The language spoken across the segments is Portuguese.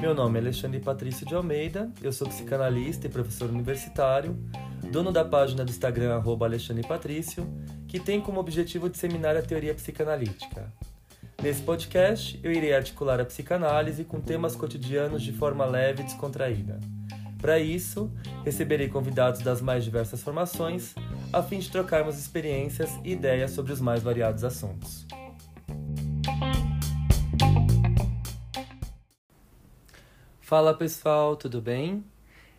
Meu nome é Alexandre Patrício de Almeida, eu sou psicanalista e professor universitário, dono da página do Instagram Alexandre Patrício, que tem como objetivo disseminar a teoria psicanalítica. Nesse podcast, eu irei articular a psicanálise com temas cotidianos de forma leve e descontraída. Para isso, receberei convidados das mais diversas formações, a fim de trocarmos experiências e ideias sobre os mais variados assuntos. Fala pessoal, tudo bem?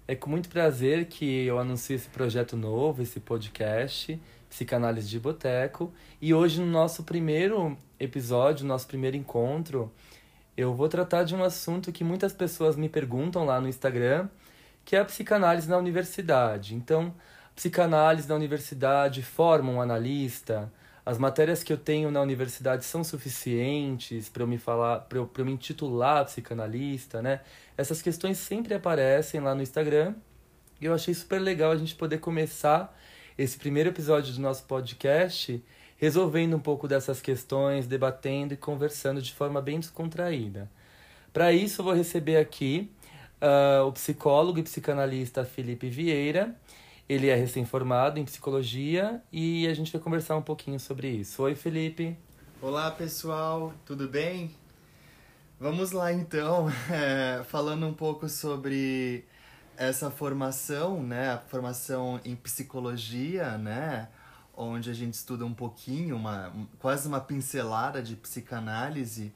É com muito prazer que eu anuncio esse projeto novo, esse podcast, Psicanálise de Boteco. E hoje, no nosso primeiro episódio, nosso primeiro encontro, eu vou tratar de um assunto que muitas pessoas me perguntam lá no Instagram, que é a psicanálise na universidade. Então, psicanálise na universidade forma um analista? As matérias que eu tenho na universidade são suficientes para eu me falar, para eu, eu me intitular psicanalista, né? Essas questões sempre aparecem lá no Instagram. E eu achei super legal a gente poder começar esse primeiro episódio do nosso podcast resolvendo um pouco dessas questões, debatendo e conversando de forma bem descontraída. Para isso, eu vou receber aqui uh, o psicólogo e psicanalista Felipe Vieira. Ele é recém-formado em psicologia e a gente vai conversar um pouquinho sobre isso. Oi, Felipe. Olá, pessoal, tudo bem? Vamos lá então, é, falando um pouco sobre essa formação, né, a formação em psicologia, né, onde a gente estuda um pouquinho, uma, quase uma pincelada de psicanálise.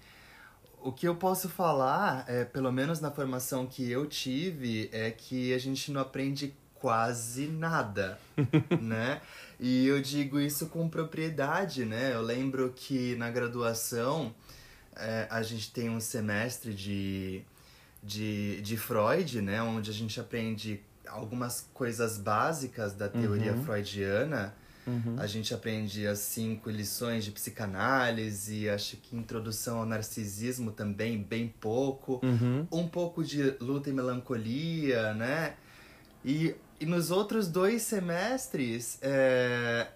O que eu posso falar, é, pelo menos na formação que eu tive, é que a gente não aprende quase nada, né? E eu digo isso com propriedade, né? Eu lembro que na graduação é, a gente tem um semestre de, de, de Freud, né? Onde a gente aprende algumas coisas básicas da teoria uhum. freudiana. Uhum. A gente aprende as cinco lições de psicanálise, acho que introdução ao narcisismo também, bem pouco. Uhum. Um pouco de luta e melancolia, né? E, e nos outros dois semestres, é,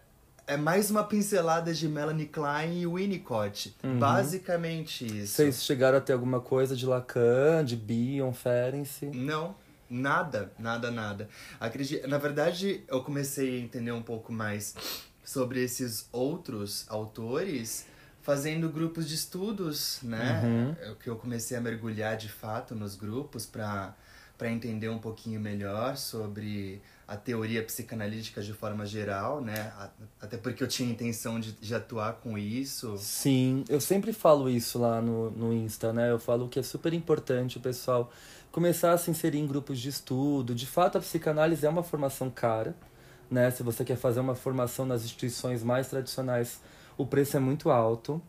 é mais uma pincelada de Melanie Klein e Winnicott. Uhum. Basicamente isso. Vocês chegaram a ter alguma coisa de Lacan, de Bion, Ferenczi? Não, nada, nada, nada. Acredito, na verdade, eu comecei a entender um pouco mais sobre esses outros autores fazendo grupos de estudos, né? Uhum. É que eu comecei a mergulhar de fato nos grupos para para entender um pouquinho melhor sobre a teoria psicanalítica de forma geral, né? Até porque eu tinha intenção de, de atuar com isso. Sim, eu sempre falo isso lá no, no Insta, né? Eu falo que é super importante o pessoal começar a se inserir em grupos de estudo. De fato, a psicanálise é uma formação cara, né? Se você quer fazer uma formação nas instituições mais tradicionais, o preço é muito alto.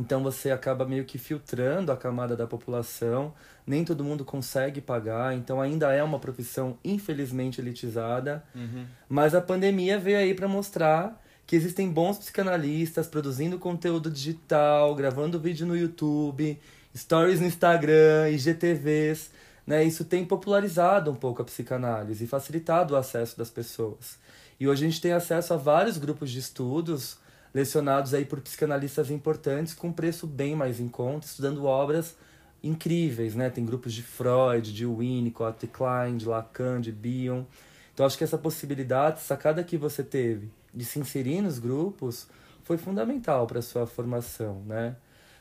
Então você acaba meio que filtrando a camada da população, nem todo mundo consegue pagar, então ainda é uma profissão infelizmente elitizada. Uhum. Mas a pandemia veio aí para mostrar que existem bons psicanalistas produzindo conteúdo digital, gravando vídeo no YouTube, stories no Instagram, IGTVs. Né? Isso tem popularizado um pouco a psicanálise e facilitado o acesso das pessoas. E hoje a gente tem acesso a vários grupos de estudos lecionados aí por psicanalistas importantes com preço bem mais em conta, estudando obras incríveis, né? Tem grupos de Freud, de Winnicott, de Klein, de Lacan, de Bion. Então acho que essa possibilidade, sacada que você teve de se inserir nos grupos foi fundamental para sua formação, né?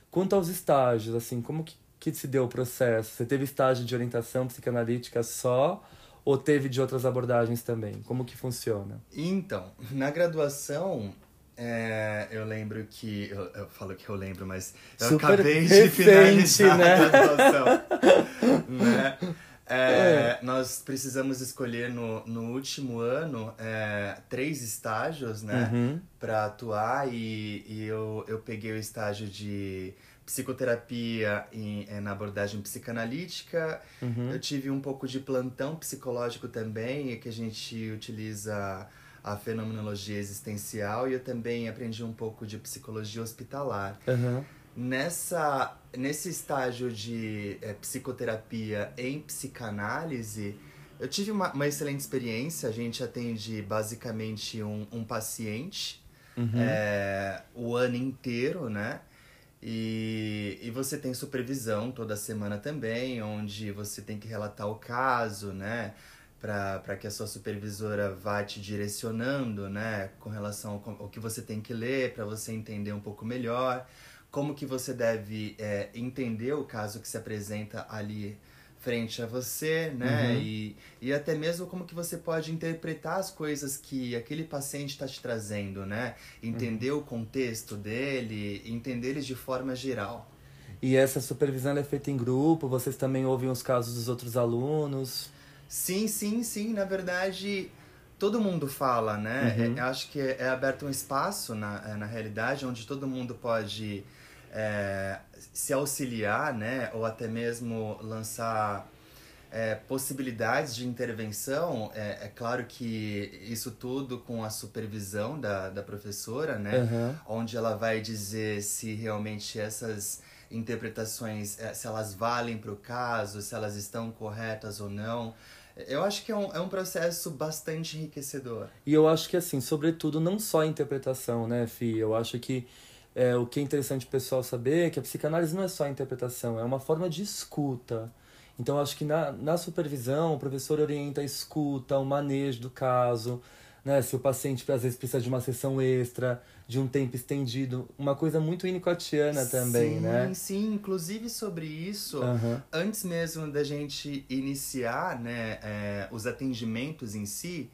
Quanto aos estágios, assim, como que, que se deu o processo? Você teve estágio de orientação psicanalítica só ou teve de outras abordagens também? Como que funciona? Então, na graduação, é, eu lembro que. Eu, eu, falo que eu lembro, mas eu Super acabei de finalizar né? a graduação. né? É, é. Nós precisamos escolher no, no último ano é, três estágios, né? Uhum. Para atuar, e, e eu, eu peguei o estágio de psicoterapia em, é, na abordagem psicanalítica. Uhum. Eu tive um pouco de plantão psicológico também, que a gente utiliza a fenomenologia existencial e eu também aprendi um pouco de psicologia hospitalar. Uhum. Nessa, nesse estágio de é, psicoterapia em psicanálise, eu tive uma, uma, excelente experiência. A gente atende basicamente um, um paciente uhum. é, o ano inteiro, né? E, e você tem supervisão toda semana também, onde você tem que relatar o caso, né? Para que a sua supervisora vá te direcionando, né? Com relação ao, que você tem que ler, para você entender um pouco melhor. Como que você deve é, entender o caso que se apresenta ali frente a você, né? Uhum. E, e até mesmo como que você pode interpretar as coisas que aquele paciente está te trazendo, né? Entender uhum. o contexto dele, entender eles de forma geral. E essa supervisão é feita em grupo? Vocês também ouvem os casos dos outros alunos? Sim, sim, sim. Na verdade, todo mundo fala, né? Uhum. É, acho que é aberto um espaço na, é, na realidade onde todo mundo pode é, se auxiliar, né, ou até mesmo lançar é, possibilidades de intervenção, é, é, claro que isso tudo com a supervisão da, da professora, né, uhum. onde ela vai dizer se realmente essas interpretações, é, se elas valem para o caso, se elas estão corretas ou não. Eu acho que é um, é um processo bastante enriquecedor. E eu acho que, assim, sobretudo, não só a interpretação, né, Fi? Eu acho que é, o que é interessante o pessoal saber é que a psicanálise não é só a interpretação, é uma forma de escuta. Então, acho que na, na supervisão, o professor orienta a escuta, o manejo do caso, né? Se o paciente, às vezes, precisa de uma sessão extra, de um tempo estendido. Uma coisa muito winnicottiana também, sim, né? Sim, sim. Inclusive, sobre isso, uhum. antes mesmo da gente iniciar né, é, os atendimentos em si,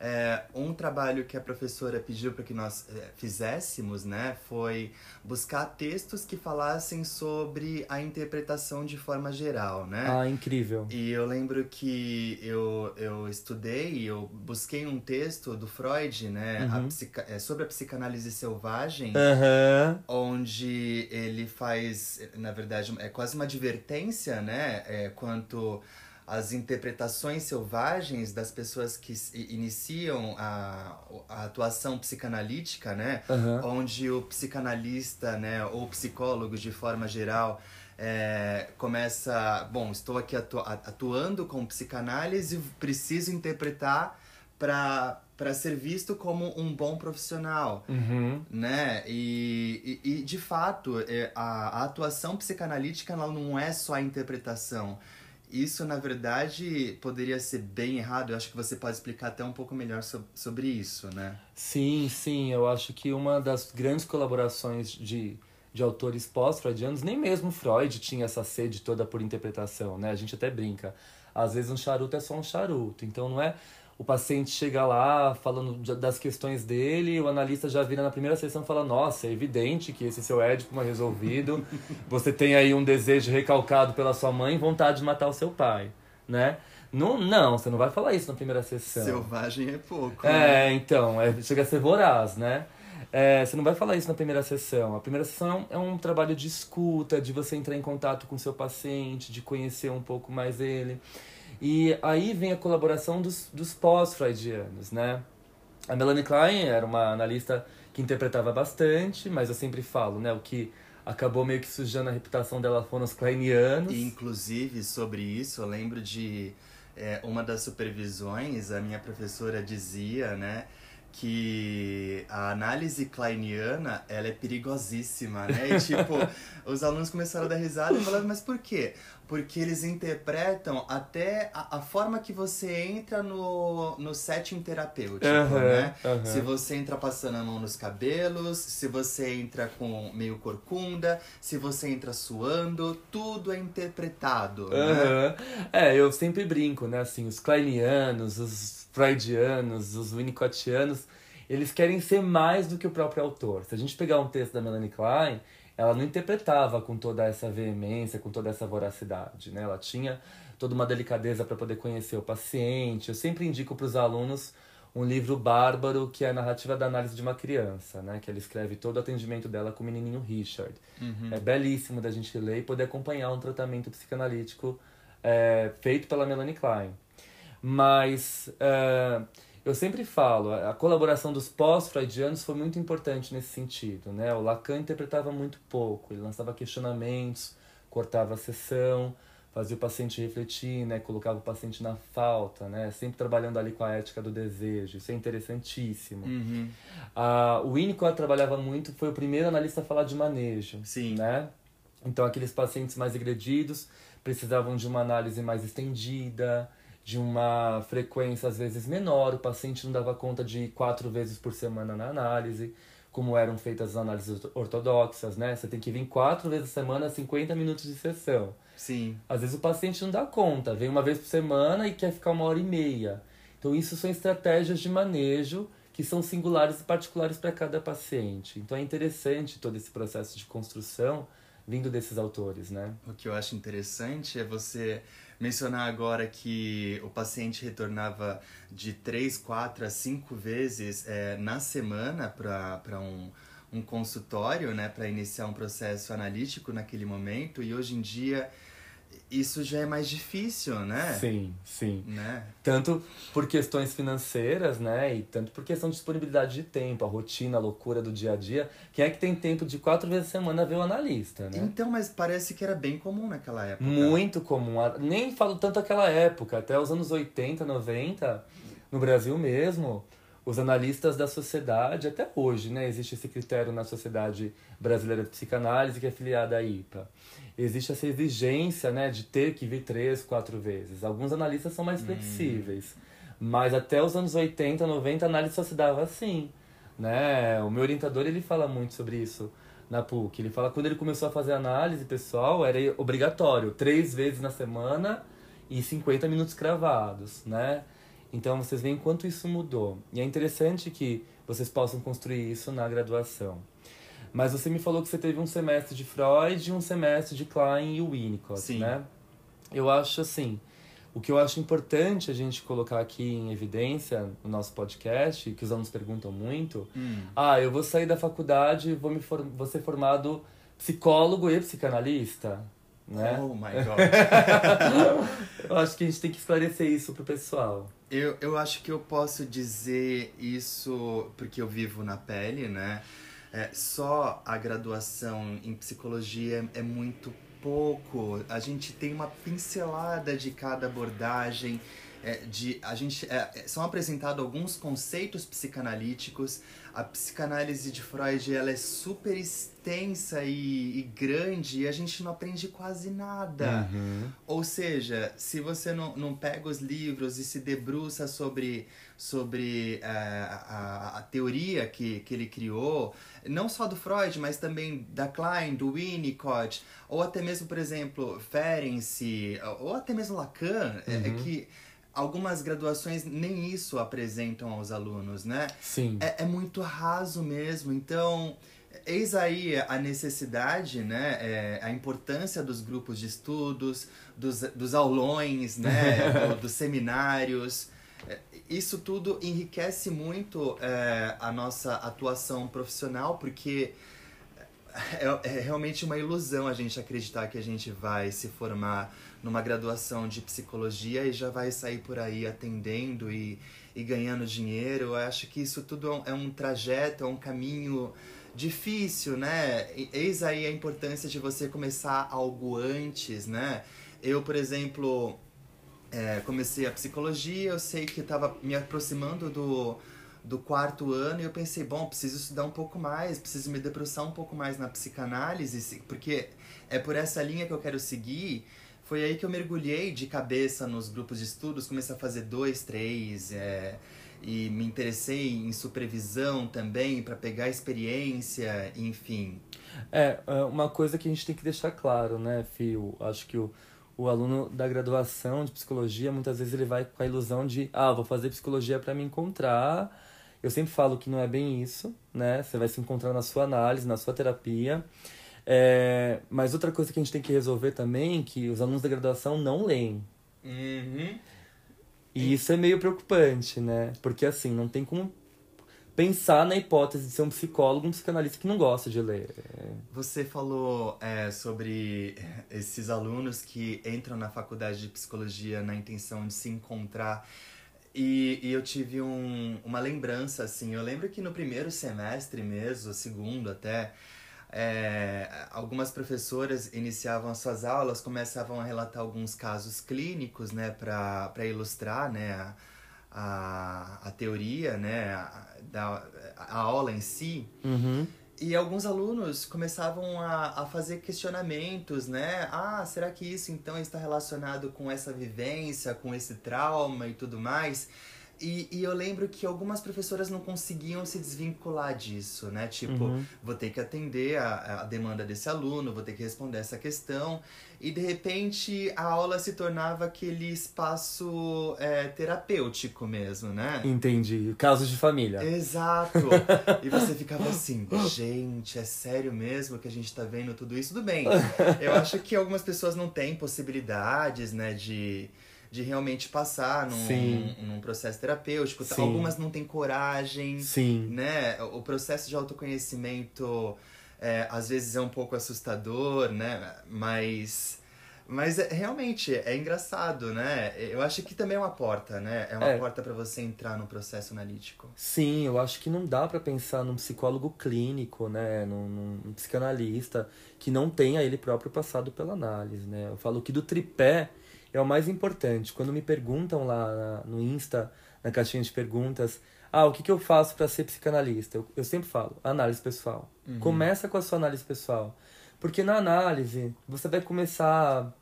é, um trabalho que a professora pediu para que nós é, fizéssemos, né, foi buscar textos que falassem sobre a interpretação de forma geral, né? Ah, incrível. E eu lembro que eu, eu estudei, eu busquei um texto do Freud, né, uhum. a psica, é, sobre a psicanálise selvagem, uhum. onde ele faz, na verdade, é quase uma advertência, né, é, quanto as interpretações selvagens das pessoas que iniciam a, a atuação psicanalítica, né? Uhum. Onde o psicanalista, né, ou psicólogo de forma geral, é, começa, bom, estou aqui atu atuando com psicanálise, preciso interpretar para para ser visto como um bom profissional, uhum. né? E, e, e, de fato, é, a, a atuação psicanalítica ela não é só a interpretação isso, na verdade, poderia ser bem errado. Eu acho que você pode explicar até um pouco melhor so sobre isso, né? Sim, sim. Eu acho que uma das grandes colaborações de, de autores pós-freudianos, nem mesmo Freud tinha essa sede toda por interpretação, né? A gente até brinca. Às vezes um charuto é só um charuto. Então não é o paciente chega lá falando das questões dele, o analista já vira na primeira sessão e fala: Nossa, é evidente que esse seu Édipo não é resolvido, você tem aí um desejo recalcado pela sua mãe, vontade de matar o seu pai, né? Não, não, você não vai falar isso na primeira sessão. Selvagem é pouco. É, né? então, é, chega a ser voraz, né? É, você não vai falar isso na primeira sessão. A primeira sessão é um, é um trabalho de escuta, de você entrar em contato com o seu paciente, de conhecer um pouco mais ele. E aí vem a colaboração dos, dos pós-freudianos, né? A Melanie Klein era uma analista que interpretava bastante, mas eu sempre falo, né? O que acabou meio que sujando a reputação dela foram os kleinianos. E, inclusive, sobre isso, eu lembro de é, uma das supervisões, a minha professora dizia, né? Que a análise kleiniana ela é perigosíssima, né? E, tipo, os alunos começaram a dar risada e falaram, mas por quê? Porque eles interpretam até a, a forma que você entra no, no setting terapêutico, uhum, né? Uhum. Se você entra passando a mão nos cabelos, se você entra com meio corcunda, se você entra suando, tudo é interpretado, uhum. né? É, eu sempre brinco, né? Assim, os kleinianos, os freudianos, os winnicottianos, eles querem ser mais do que o próprio autor. Se a gente pegar um texto da Melanie Klein, ela não interpretava com toda essa veemência, com toda essa voracidade, né? Ela tinha toda uma delicadeza para poder conhecer o paciente. Eu sempre indico para os alunos um livro bárbaro que é a narrativa da análise de uma criança, né? Que ela escreve todo o atendimento dela com o menininho Richard. Uhum. É belíssimo da gente ler e poder acompanhar um tratamento psicanalítico é, feito pela Melanie Klein. Mas é, eu sempre falo, a colaboração dos pós-freudianos foi muito importante nesse sentido, né? O Lacan interpretava muito pouco, ele lançava questionamentos, cortava a sessão, fazia o paciente refletir, né? Colocava o paciente na falta, né? Sempre trabalhando ali com a ética do desejo. Isso é interessantíssimo. Uhum. Ah, o Winnicott trabalhava muito, foi o primeiro analista a falar de manejo. Sim. Né? Então, aqueles pacientes mais agredidos precisavam de uma análise mais estendida, de uma frequência às vezes menor. O paciente não dava conta de ir quatro vezes por semana na análise, como eram feitas as análises ortodoxas, né? Você tem que vir quatro vezes por semana, 50 minutos de sessão. Sim. Às vezes o paciente não dá conta, vem uma vez por semana e quer ficar uma hora e meia. Então, isso são estratégias de manejo que são singulares e particulares para cada paciente. Então, é interessante todo esse processo de construção vindo desses autores, né? O que eu acho interessante é você mencionar agora que o paciente retornava de três, quatro a cinco vezes é, na semana para um, um consultório, né, para iniciar um processo analítico naquele momento, e hoje em dia isso já é mais difícil, né? Sim, sim. Né? Tanto por questões financeiras, né? E tanto por questão de disponibilidade de tempo, a rotina, a loucura do dia a dia. Quem é que tem tempo de quatro vezes a semana ver o analista, né? Então, mas parece que era bem comum naquela época. Muito comum. Nem falo tanto aquela época, até os anos 80, 90, no Brasil mesmo, os analistas da sociedade, até hoje, né? Existe esse critério na Sociedade Brasileira de Psicanálise, que é afiliada à IPA existe essa exigência né, de ter que vir três, quatro vezes. Alguns analistas são mais hum. flexíveis, mas até os anos 80, 90 a análise só se dava assim. Né? O meu orientador ele fala muito sobre isso na PUC. Ele fala que quando ele começou a fazer análise pessoal, era obrigatório, três vezes na semana e 50 minutos cravados, né? Então vocês veem quanto isso mudou. E é interessante que vocês possam construir isso na graduação. Mas você me falou que você teve um semestre de Freud e um semestre de Klein e Winnicott, Sim. né? Eu acho assim, o que eu acho importante a gente colocar aqui em evidência no nosso podcast, que os alunos perguntam muito, hum. ah, eu vou sair da faculdade e vou, me for vou ser formado psicólogo e psicanalista, né? Oh my God. eu acho que a gente tem que esclarecer isso pro pessoal. Eu, eu acho que eu posso dizer isso porque eu vivo na pele, né? É, só a graduação em psicologia é muito pouco. A gente tem uma pincelada de cada abordagem. É, de, a gente, é, é são apresentados alguns conceitos psicanalíticos. A psicanálise de Freud ela é super extensa e, e grande e a gente não aprende quase nada. Uhum. Ou seja, se você não, não pega os livros e se debruça sobre, sobre uh, a, a teoria que, que ele criou, não só do Freud, mas também da Klein, do Winnicott, ou até mesmo, por exemplo, Ferenczi, ou até mesmo Lacan, é, é uhum. é que algumas graduações nem isso apresentam aos alunos, né? Sim. É, é muito raso mesmo, então... Eis aí a necessidade, né, é, a importância dos grupos de estudos, dos, dos aulões, né, do, dos seminários, isso tudo enriquece muito é, a nossa atuação profissional, porque é, é, realmente uma ilusão a gente acreditar que a gente vai se formar numa graduação de psicologia e já vai sair por aí atendendo e, e ganhando dinheiro. Eu acho que isso tudo é um trajeto, é um caminho difícil, né? Eis aí a importância de você começar algo antes, né? Eu, por exemplo, é, comecei a psicologia, eu sei que estava me aproximando do, do quarto ano e eu pensei, bom, preciso estudar um pouco mais, preciso me debruçar um pouco mais na psicanálise, porque é por essa linha que eu quero seguir. Foi aí que eu mergulhei de cabeça nos grupos de estudos, comecei a fazer dois, três, é, e me interessei em supervisão também, para pegar experiência, enfim. É, é, uma coisa que a gente tem que deixar claro, né, Fio? Acho que o o aluno da graduação de psicologia, muitas vezes ele vai com a ilusão de, ah, vou fazer psicologia para me encontrar. Eu sempre falo que não é bem isso, né? Você vai se encontrar na sua análise, na sua terapia. É... Mas outra coisa que a gente tem que resolver também é que os alunos da graduação não leem. Uhum. E isso é meio preocupante, né? Porque assim, não tem como pensar na hipótese de ser um psicólogo, um psicanalista que não gosta de ler. Você falou é, sobre esses alunos que entram na faculdade de psicologia na intenção de se encontrar. E, e eu tive um, uma lembrança, assim. Eu lembro que no primeiro semestre mesmo, segundo até, é, algumas professoras iniciavam as suas aulas, começavam a relatar alguns casos clínicos, né, para ilustrar, né, a, a, a teoria, né, a, da, a aula em si. Uhum. E alguns alunos começavam a, a fazer questionamentos, né? Ah, será que isso então está relacionado com essa vivência, com esse trauma e tudo mais? E, e eu lembro que algumas professoras não conseguiam se desvincular disso, né? Tipo, Uhum. vou ter que atender a, a demanda desse aluno, vou ter que responder essa questão. E de repente a aula se tornava aquele espaço é, terapêutico mesmo, né? Entendi. Casos de família. Exato! E você ficava assim, gente, é sério mesmo que a gente tá vendo tudo isso? Tudo bem. Eu acho que algumas pessoas não têm possibilidades, né, de, de realmente passar num, Sim. num processo terapêutico. Sim. Algumas não têm coragem, Sim. né? O processo de autoconhecimento é, às vezes é um pouco assustador, né? Mas. Mas é, realmente é engraçado, né? Eu acho que também é uma porta, né? É uma É. porta para você entrar no processo analítico. Sim, eu acho que não dá pra pensar num psicólogo clínico, né, num, num psicanalista que não tenha ele próprio passado pela análise, né? Eu falo que do tripé é o mais importante. Quando me perguntam lá no Insta, na caixinha de perguntas, ah, o que, que eu faço pra ser psicanalista? Eu, eu sempre falo, análise pessoal. Começa com a sua análise pessoal. Porque na análise, você vai começar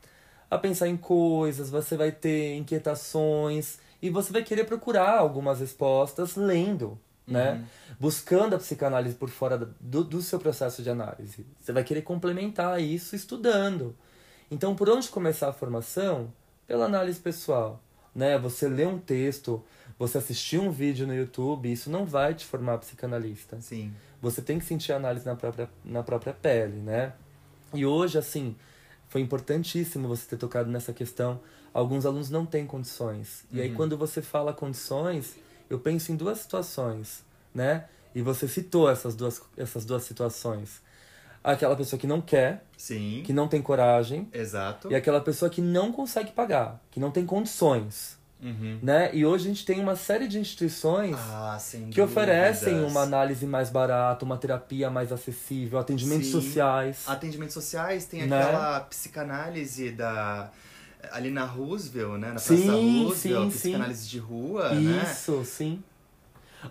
a pensar em coisas, você vai ter inquietações e você vai querer procurar algumas respostas lendo, né? Buscando a psicanálise por fora do, do seu processo de análise. Você vai querer complementar isso estudando. Então, por onde começar a formação? Pela análise pessoal, né? Você ler um texto, você assistir um vídeo no YouTube, isso não vai te formar psicanalista Sim. você tem que sentir a análise na própria, na própria pele, né? E hoje, assim, foi importantíssimo você ter tocado nessa questão. Alguns alunos não têm condições. E aí, Uhum. quando você fala condições, eu penso em duas situações, né? E você citou essas duas, essas duas situações. Aquela pessoa que não quer, Sim. que não tem coragem, Exato. e aquela pessoa que não consegue pagar, que não tem condições, Uhum. né? E hoje a gente tem uma série de instituições Ah, que oferecem uma análise mais barata, uma terapia mais acessível, atendimentos Sim. sociais. Atendimentos sociais, tem Né? aquela psicanálise da. Ali na Roosevelt, né? Na Praça Sim, Roosevelt, sim, sim. psicanálise de rua, né? Isso, sim.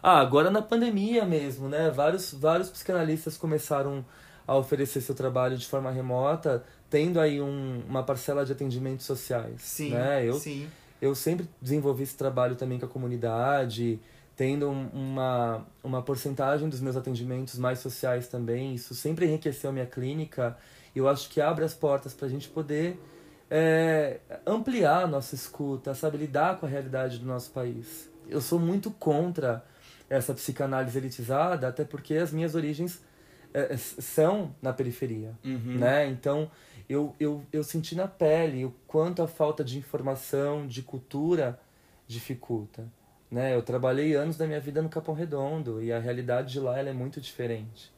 Ah, agora na pandemia mesmo, né? Vários, vários psicanalistas começaram a oferecer seu trabalho de forma remota, tendo aí um, uma parcela de atendimentos sociais. Sim, né? Eu, sim. eu sempre desenvolvi esse trabalho também com a comunidade, tendo um- uma, uma porcentagem dos meus atendimentos mais sociais também. Isso sempre enriqueceu a minha clínica. E eu acho que abre as portas para a gente poder é, ampliar a nossa escuta, sabe, lidar com a realidade do nosso país. Eu sou muito contra essa psicanálise elitizada, até porque as minhas origens são na periferia Uhum. né? Então, eu, eu, eu senti na pele o quanto a falta de informação, de cultura, dificulta, né? Eu trabalhei anos da minha vida no Capão Redondo e a realidade de lá ela é muito diferente,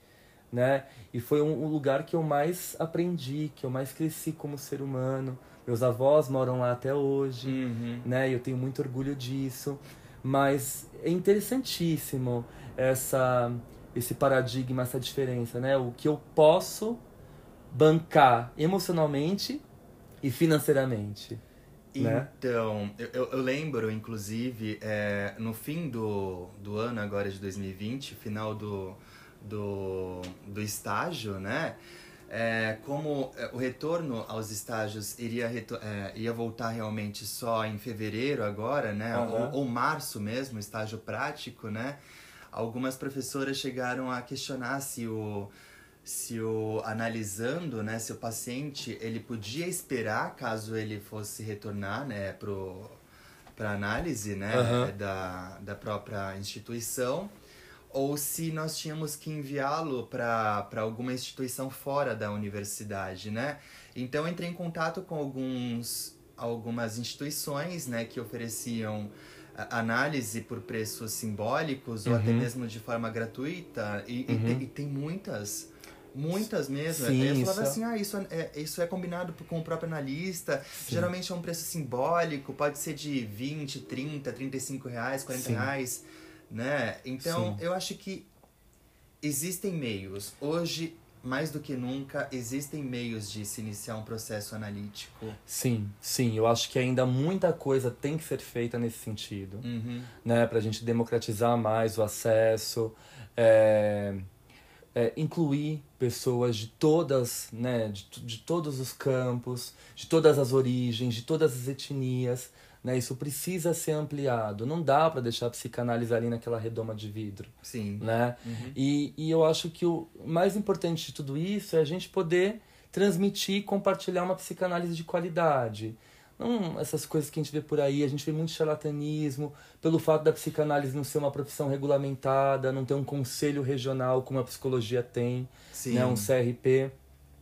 né? E foi um, o lugar que eu mais aprendi, que eu mais cresci como ser humano. Meus avós moram lá até hoje, Uhum. né? E eu tenho muito orgulho disso. Mas é interessantíssimo essa esse paradigma, essa diferença, né? O que eu posso bancar emocionalmente e financeiramente. né? Então, eu, eu, lembro, inclusive, é, no fim do, do ano agora de 2020, final do, do, do estágio, né? É, como é, o retorno aos estágios iria, é, ia voltar realmente só em fevereiro agora, né? Aham. Ou, ou março mesmo, estágio prático, né? Algumas professoras chegaram a questionar se o, se o analisando, né, se o paciente ele podia esperar caso ele fosse retornar, né, pro para análise, né, Aham. da, da própria instituição, ou se nós tínhamos que enviá-lo para alguma instituição fora da universidade, né? Então entrei em contato com alguns algumas instituições, né, que ofereciam análise por preços simbólicos ou até Uhum. mesmo de forma gratuita e, e Uhum. tem, e tem muitas muitas mesmo Sim, Aí eu falava é- assim ah isso é, isso é combinado com o próprio analista Sim. geralmente é um preço simbólico pode ser de 20, 30, 35 reais 40 Sim. reais né então Sim. eu acho que existem meios hoje mais do que nunca, existem meios de se iniciar um processo analítico. Sim, sim. Eu acho que ainda muita coisa tem que ser feita nesse sentido, Uhum. né? Pra gente democratizar mais o acesso, é, é, incluir pessoas de todas, né? De, de todos os campos, de todas as origens, de todas as etnias, né? Isso precisa ser ampliado. Não dá pra deixar a psicanálise ali naquela redoma de vidro Sim. né? Uhum. E, e eu acho que o mais importante de tudo isso é a gente poder transmitir e compartilhar uma psicanálise de qualidade. Não essas coisas que a gente vê por aí, a gente vê muito charlatanismo, pelo fato da psicanálise não ser uma profissão regulamentada, não ter um conselho regional como a psicologia tem, Sim. né, um CRP.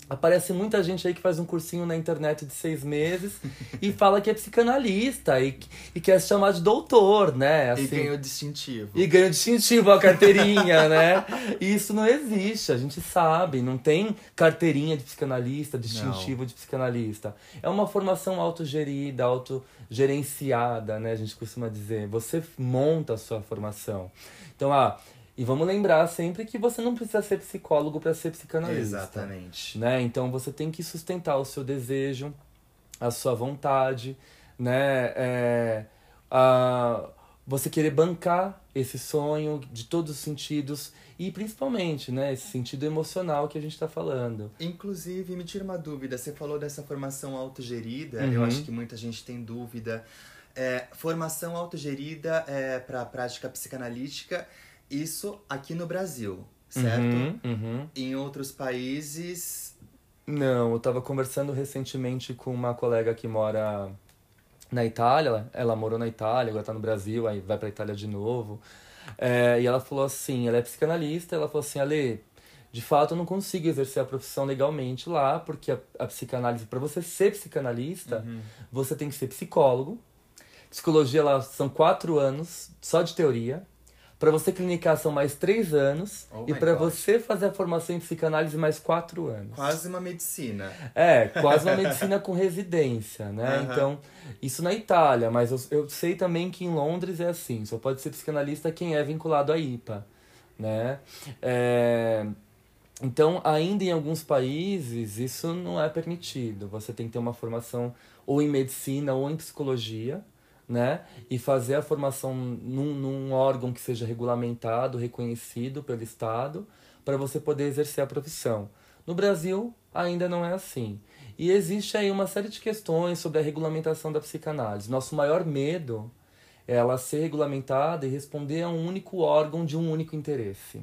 Aparece muita gente aí que faz um cursinho na internet de seis meses e fala que é psicanalista e, e quer se chamar de doutor, né? E Assim, ganhou distintivo. e ganha o distintivo, a carteirinha, né? E isso não existe, a gente sabe. Não tem carteirinha de psicanalista, distintivo de psicanalista. É uma formação autogerida, autogerenciada, né? A gente costuma dizer. Você monta a sua formação. Então, ah, e vamos lembrar sempre que você não precisa ser psicólogo para ser psicanalista Exatamente. né? Então você tem que sustentar o seu desejo, a sua vontade, né? É, a, você querer bancar esse sonho de todos os sentidos e principalmente, né? Esse sentido emocional que a gente está falando. Inclusive, me tira uma dúvida. Você falou dessa formação autogerida. Uhum. Eu acho que muita gente tem dúvida. É, formação autogerida é, para prática psicanalítica. Isso aqui no Brasil, certo? Uhum, uhum. Em outros países. Não, eu tava conversando recentemente com uma colega que mora na Itália. Ela, morou na Itália, agora tá no Brasil, aí vai pra Itália de novo. É, e ela falou assim, ela é psicanalista, ela falou assim, Ale, de fato eu não consigo exercer a profissão legalmente lá, porque a, a psicanálise, para você ser psicanalista, Uhum. você tem que ser psicólogo. Psicologia lá são quatro anos só de teoria. Para você clinicar são mais três anos. Oh e para você fazer a formação em psicanálise mais quatro anos. Quase uma medicina. É, quase uma medicina com residência, né? Aham. Então, isso na Itália, mas eu, eu sei também que em Londres é assim, só pode ser psicanalista quem é vinculado à IPA, né? É, Então, ainda em alguns países, isso não é permitido. Você tem que ter uma formação ou em medicina ou em psicologia, né? E fazer a formação num, num órgão que seja regulamentado, reconhecido pelo Estado, para você poder exercer a profissão. No Brasil, ainda não é assim. E existe aí uma série de questões sobre a regulamentação da psicanálise. Nosso maior medo é ela ser regulamentada e responder a um único órgão de um único interesse.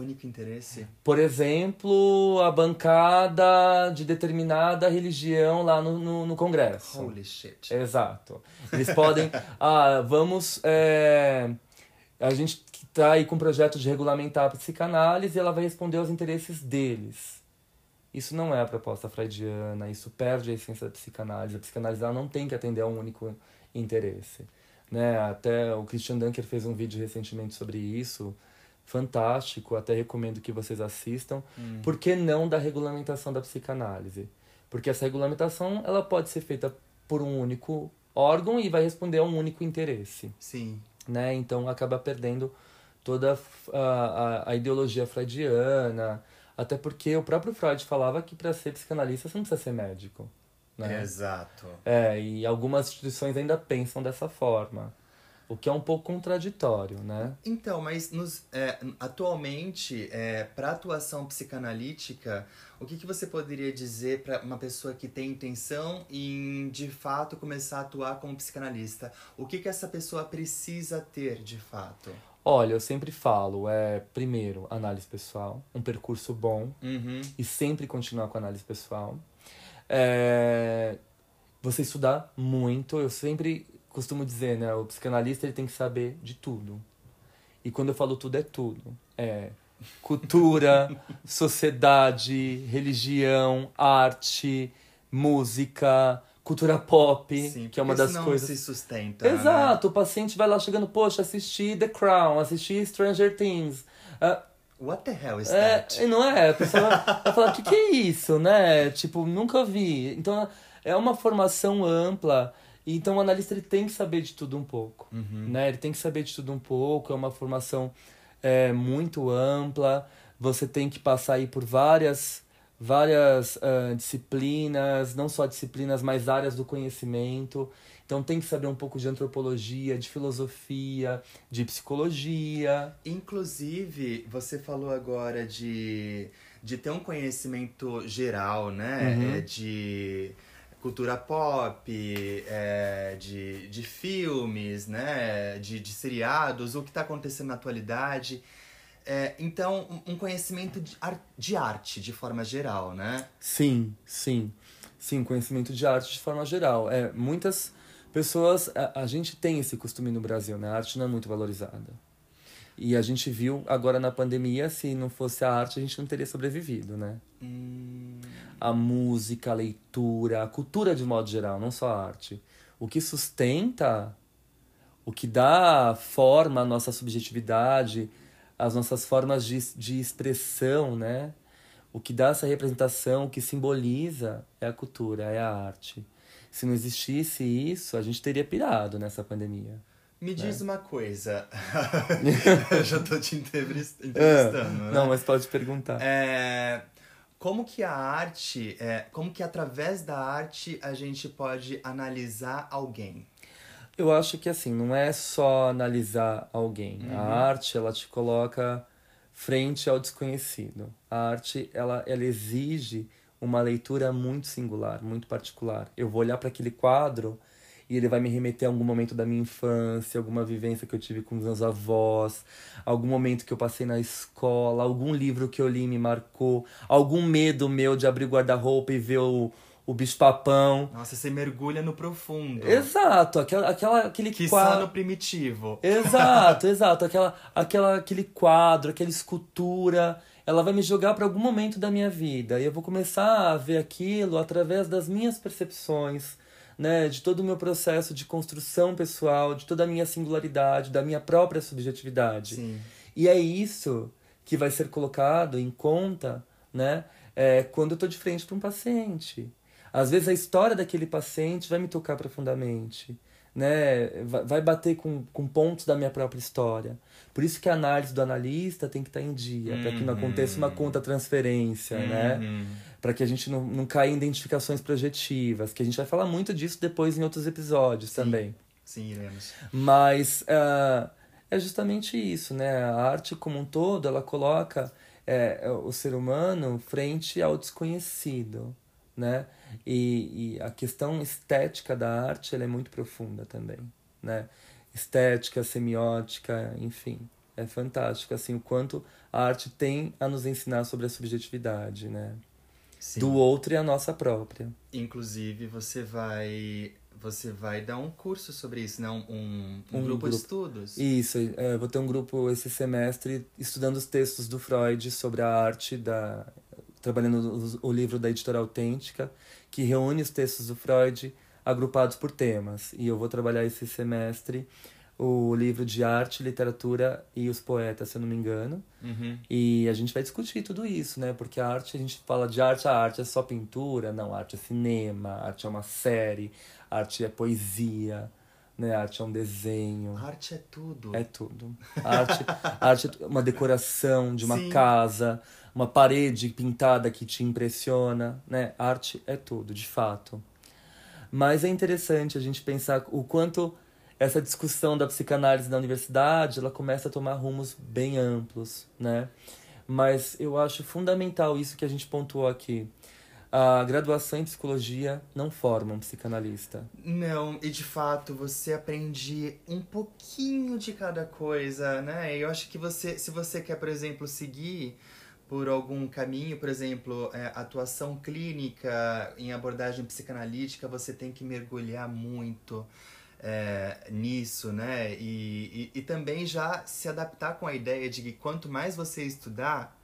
Único interesse. Por exemplo, a bancada de determinada religião lá no, no, no Congresso. Holy shit. Exato. Eles podem. Ah, vamos. é, a gente que tá aí com um projeto de regulamentar a psicanálise ela vai responder aos interesses deles. Isso não é a proposta freudiana, isso perde a essência da psicanálise. A psicanálise ela não tem que atender a um único interesse. Né? Até o Christian Dunker fez um vídeo recentemente sobre isso, fantástico, até recomendo que vocês assistam. Hum. Por que não da regulamentação da psicanálise? Porque essa regulamentação ela pode ser feita por um único órgão e vai responder a um único interesse, Sim. né? Então acaba perdendo toda a, a, a ideologia freudiana, até porque o próprio Freud falava que para ser psicanalista você não precisa ser médico, né? Exato. É, e algumas instituições ainda pensam dessa forma, o que é um pouco contraditório, né? Então, mas nos, é, atualmente, é, para atuação psicanalítica, o que, que você poderia dizer para uma pessoa que tem intenção em, de fato, começar a atuar como psicanalista? O que, que essa pessoa precisa ter, de fato? Olha, eu sempre falo, é primeiro análise pessoal, um percurso bom, Uhum. e sempre continuar com análise pessoal. É, você estudar muito, eu sempre costumo dizer, né? O psicanalista ele tem que saber de tudo. E quando eu falo tudo, é tudo. É cultura, sociedade, religião, arte, música, cultura pop, Sim, que é uma das coisas. se sustenta. né? Exato, o paciente vai lá chegando, poxa, assisti The Crown, assisti Stranger Things. Ah, What the hell is é, that? e não é? A pessoa vai vai falar, o que, que é isso, né? Tipo, nunca vi. Então, é uma formação ampla. Então, o analista ele tem que saber de tudo um pouco, Uhum. né? Ele tem que saber de tudo um pouco. É uma formação é, muito ampla, você tem que passar aí por várias várias uh, disciplinas, não só disciplinas, mas áreas do conhecimento. Então tem que saber um pouco de antropologia, de filosofia, de psicologia. Inclusive, você falou agora de, de ter um conhecimento geral, né? Uhum. É, de cultura pop, é, de, de filmes, né? De, de seriados, o que está acontecendo na atualidade. É, então, um conhecimento de, ar, de arte de forma geral, né? Sim, sim. Sim, conhecimento de arte de forma geral. É, muitas pessoas. A, a gente tem esse costume no Brasil, né? A arte não é muito valorizada. E a gente viu agora na pandemia, se não fosse a arte, a gente não teria sobrevivido, né? Hum. A música, a leitura, a cultura de modo geral, não só a arte. O que sustenta, o que dá forma à nossa subjetividade, as nossas formas de, de expressão, né? O que dá essa representação, o que simboliza é a cultura, é a arte. Se não existisse isso, a gente teria pirado nessa pandemia. Me né? diz uma coisa. Eu já tô te entrevistando. É. né? Não, mas pode perguntar. É, como que a arte, é, como que através da arte a gente pode analisar alguém? Eu acho que assim, não é só analisar alguém. Uhum. A arte, ela te coloca frente ao desconhecido. A arte, ela, ela exige uma leitura muito singular, muito particular. Eu vou olhar para aquele quadro e ele vai me remeter a algum momento da minha infância, alguma vivência que eu tive com os meus avós, algum momento que eu passei na escola, algum livro que eu li e me marcou, algum medo meu de abrir guarda-roupa e ver o o bicho-papão. Nossa, você mergulha no profundo. Exato, aquela, aquela, aquele que quadro... só no primitivo. Exato, exato. Aquela, aquela, aquele quadro, aquela escultura, ela vai me jogar para algum momento da minha vida. E eu vou começar a ver aquilo através das minhas percepções, né? De todo o meu processo de construção pessoal, de toda a minha singularidade, da minha própria subjetividade. Sim. E é isso que vai ser colocado em conta, né? É, quando eu estou de frente para um paciente. Às vezes a história daquele paciente vai me tocar profundamente, né? vai bater com, com pontos da minha própria história. Por isso que a análise do analista tem que estar em dia, uhum. para que não aconteça uma conta transferência, né? uhum. né? Para que a gente não, não caia em identificações projetivas, que a gente vai falar muito disso depois em outros episódios Sim. também. Sim, iremos. Mas uh, é justamente isso, né? A arte como um todo, ela coloca é, o ser humano frente ao desconhecido, né? E, e a questão estética da arte ela é muito profunda também, né? Estética, semiótica, enfim, é fantástico assim o quanto a arte tem a nos ensinar sobre a subjetividade, né? Sim. Do outro e a nossa própria. Inclusive, você vai você vai dar um curso sobre isso, não? Um, um, um grupo, grupo, de estudos. Isso, é, vou ter um grupo esse semestre estudando os textos do Freud sobre a arte, da, trabalhando o, o livro da editora Autêntica que reúne os textos do Freud agrupados por temas. E eu vou trabalhar esse semestre o livro de arte, literatura e os poetas, se eu não me engano. Uhum. E a gente vai discutir tudo isso, né? Porque a arte, a gente fala de arte, a arte é só pintura, não, a arte é cinema, a arte é uma série, a arte é poesia, né? A arte é um desenho. A arte é tudo. É tudo. A arte, a arte é uma decoração de uma Sim. casa, uma parede pintada que te impressiona, né? Arte é tudo, de fato. Mas é interessante a gente pensar o quanto essa discussão da psicanálise na universidade, ela começa a tomar rumos bem amplos, né? Mas eu acho fundamental isso que a gente pontuou aqui. A graduação em psicologia não forma um psicanalista. Não, e de fato você aprende um pouquinho de cada coisa, né? Eu acho que você, se você quer, por exemplo, seguir por algum caminho, por exemplo, é, atuação clínica em abordagem psicanalítica, você tem que mergulhar muito é, nisso, né? E, e, e, também já se adaptar com a ideia de que quanto mais você estudar,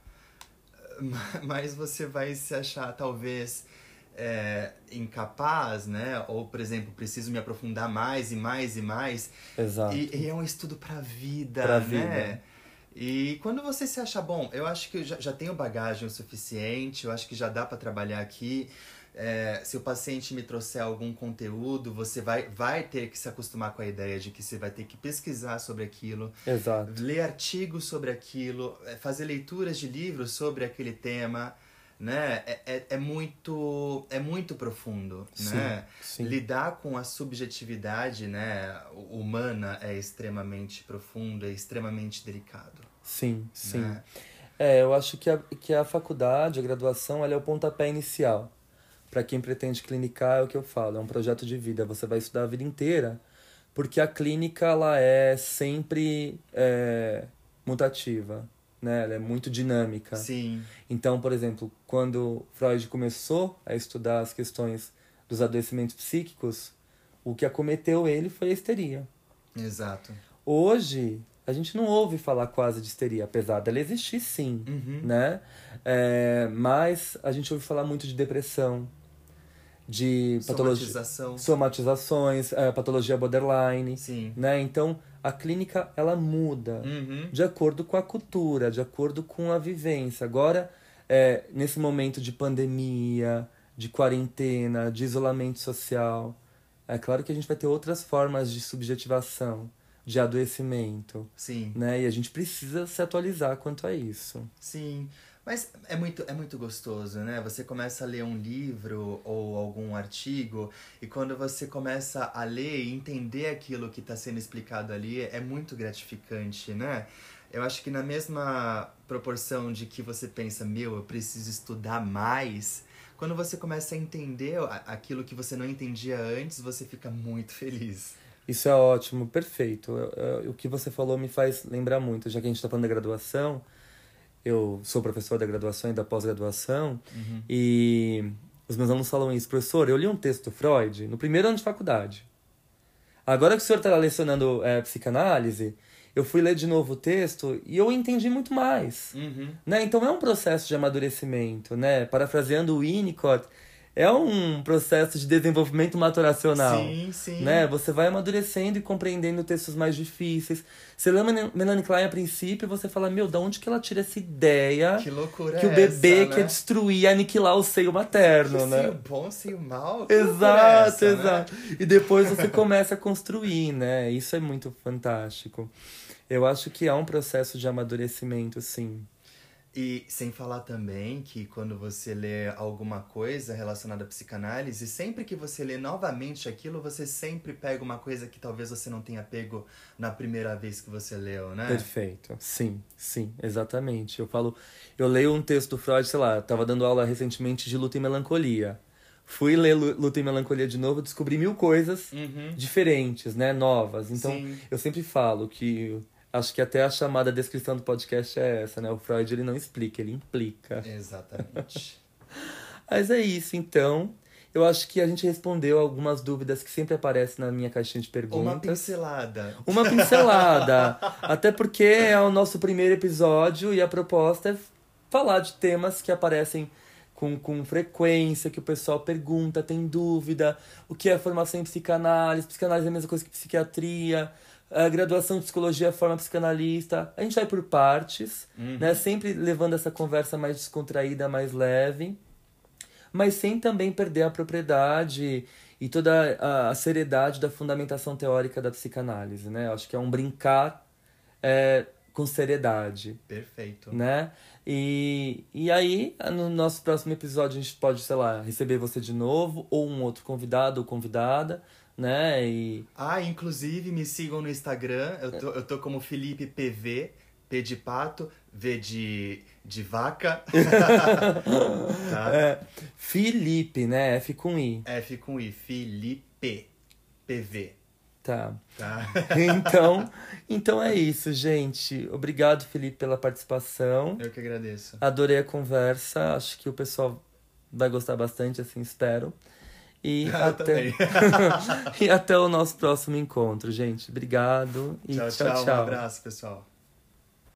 mais você vai se achar, talvez, é, incapaz, né? Ou, por exemplo, preciso me aprofundar mais e mais e mais. Exato. E, e é um estudo pra vida, pra né? Vida. E quando você se acha bom, eu acho que eu já, já tenho bagagem o suficiente, eu acho que já dá para trabalhar aqui. é, se o paciente me trouxer algum conteúdo, você vai, vai ter que se acostumar com a ideia de que você vai ter que pesquisar sobre aquilo, Exato. ler artigos sobre aquilo, é, fazer leituras de livros sobre aquele tema, né? É, é, é muito é muito profundo, Sim, né? sim. Lidar com a subjetividade, né, humana é extremamente profundo, é extremamente delicado. Sim, sim. Né? É, eu acho que a, que a faculdade, a graduação, ela é o pontapé inicial. Para quem pretende clinicar, é o que eu falo, é um projeto de vida. Você vai estudar a vida inteira, porque a clínica ela é sempre é, mutativa, né? Ela é muito dinâmica. Sim, Então, por exemplo, quando Freud começou a estudar as questões dos adoecimentos psíquicos, o que acometeu ele foi a histeria. exato. Hoje, a gente não ouve falar quase de histeria, apesar dela existir sim, Uhum. né? É, mas a gente ouve falar muito de depressão, de patologia, Somatização. somatizações, é, patologia borderline, Sim. né? Então, a clínica, ela muda Uhum. de acordo com a cultura, de acordo com a vivência. Agora, é, nesse momento de pandemia, de quarentena, de isolamento social, é claro que a gente vai ter outras formas de subjetivação, de adoecimento, Sim. né? E a gente precisa se atualizar quanto a isso. Sim, mas é muito, é muito gostoso, né? Você começa a ler um livro ou algum artigo e quando você começa a ler e entender aquilo que está sendo explicado ali, é muito gratificante, né? Eu acho que na mesma proporção de que você pensa, meu, eu preciso estudar mais, quando você começa a entender aquilo que você não entendia antes, você fica muito feliz. Isso é ótimo, perfeito. O que você falou me faz lembrar muito, já que a gente está falando da graduação. Eu sou professor da graduação e da pós-graduação, e os meus alunos falam isso. Professor, eu li um texto do Freud no primeiro ano de faculdade. Agora que o senhor está lecionando é, psicanálise, eu fui ler de novo o texto e eu entendi muito mais. Uhum. Né? Então é um processo de amadurecimento, né? Parafraseando o Winnicott, é um processo de desenvolvimento maturacional. Sim, sim. Né? Você vai amadurecendo e compreendendo textos mais difíceis. Você lê Mel- Melanie Klein a princípio e você fala, meu, da onde que ela tira essa ideia Que loucura que é o bebê essa, quer né? destruir, aniquilar o seio materno, Que né? seio bom, seio mal. que loucura é Exato, essa, né? exato. E depois você começa a construir, né? Isso é muito fantástico. Eu acho que há um processo de amadurecimento, sim. E sem falar também que quando você lê alguma coisa relacionada à psicanálise, sempre que você lê novamente aquilo, você sempre pega uma coisa que talvez você não tenha pego na primeira vez que você leu, né? Perfeito. Sim, sim, exatamente. Eu falo, eu leio um texto do Freud, sei lá, tava dando aula recentemente de luta e melancolia. Fui ler Lu- Luta e Melancolia de novo, descobri mil coisas Uhum. diferentes, né, novas. Então, Sim. eu sempre falo que acho que até a chamada descrição do podcast é essa, né? O Freud ele não explica, ele implica. Exatamente. Mas é isso, então. Eu acho que a gente respondeu algumas dúvidas que sempre aparecem na minha caixinha de perguntas. Uma pincelada. Uma pincelada. Até porque é o nosso primeiro episódio e a proposta é falar de temas que aparecem com, com frequência, que o pessoal pergunta, tem dúvida. O que é formação em psicanálise? Psicanálise é a mesma coisa que psiquiatria. A graduação em psicologia forma psicanalista. A gente vai por partes, né? Sempre levando essa conversa mais descontraída, mais leve mas sem também perder a propriedade e toda a, a seriedade da fundamentação teórica da psicanálise, né? Eu Acho que é um brincar é, com seriedade, Perfeito. né? E, e aí, no nosso próximo episódio, a gente pode, sei lá, receber você de novo, ou um outro convidado ou convidada, né? E Ah, inclusive me sigam no Instagram. Eu tô, eu tô como Felipe PV, P de pato, V de, de vaca. tá? é, Felipe, né? F com I, F com I, Felipe PV. tá? Tá? Então, então é isso, gente. Obrigado, Felipe, pela participação. Eu que agradeço. Adorei a conversa. Acho que o pessoal vai gostar bastante, assim, espero. E Eu até e até o nosso próximo encontro, gente. Obrigado e tchau, tchau, Um abraço, pessoal.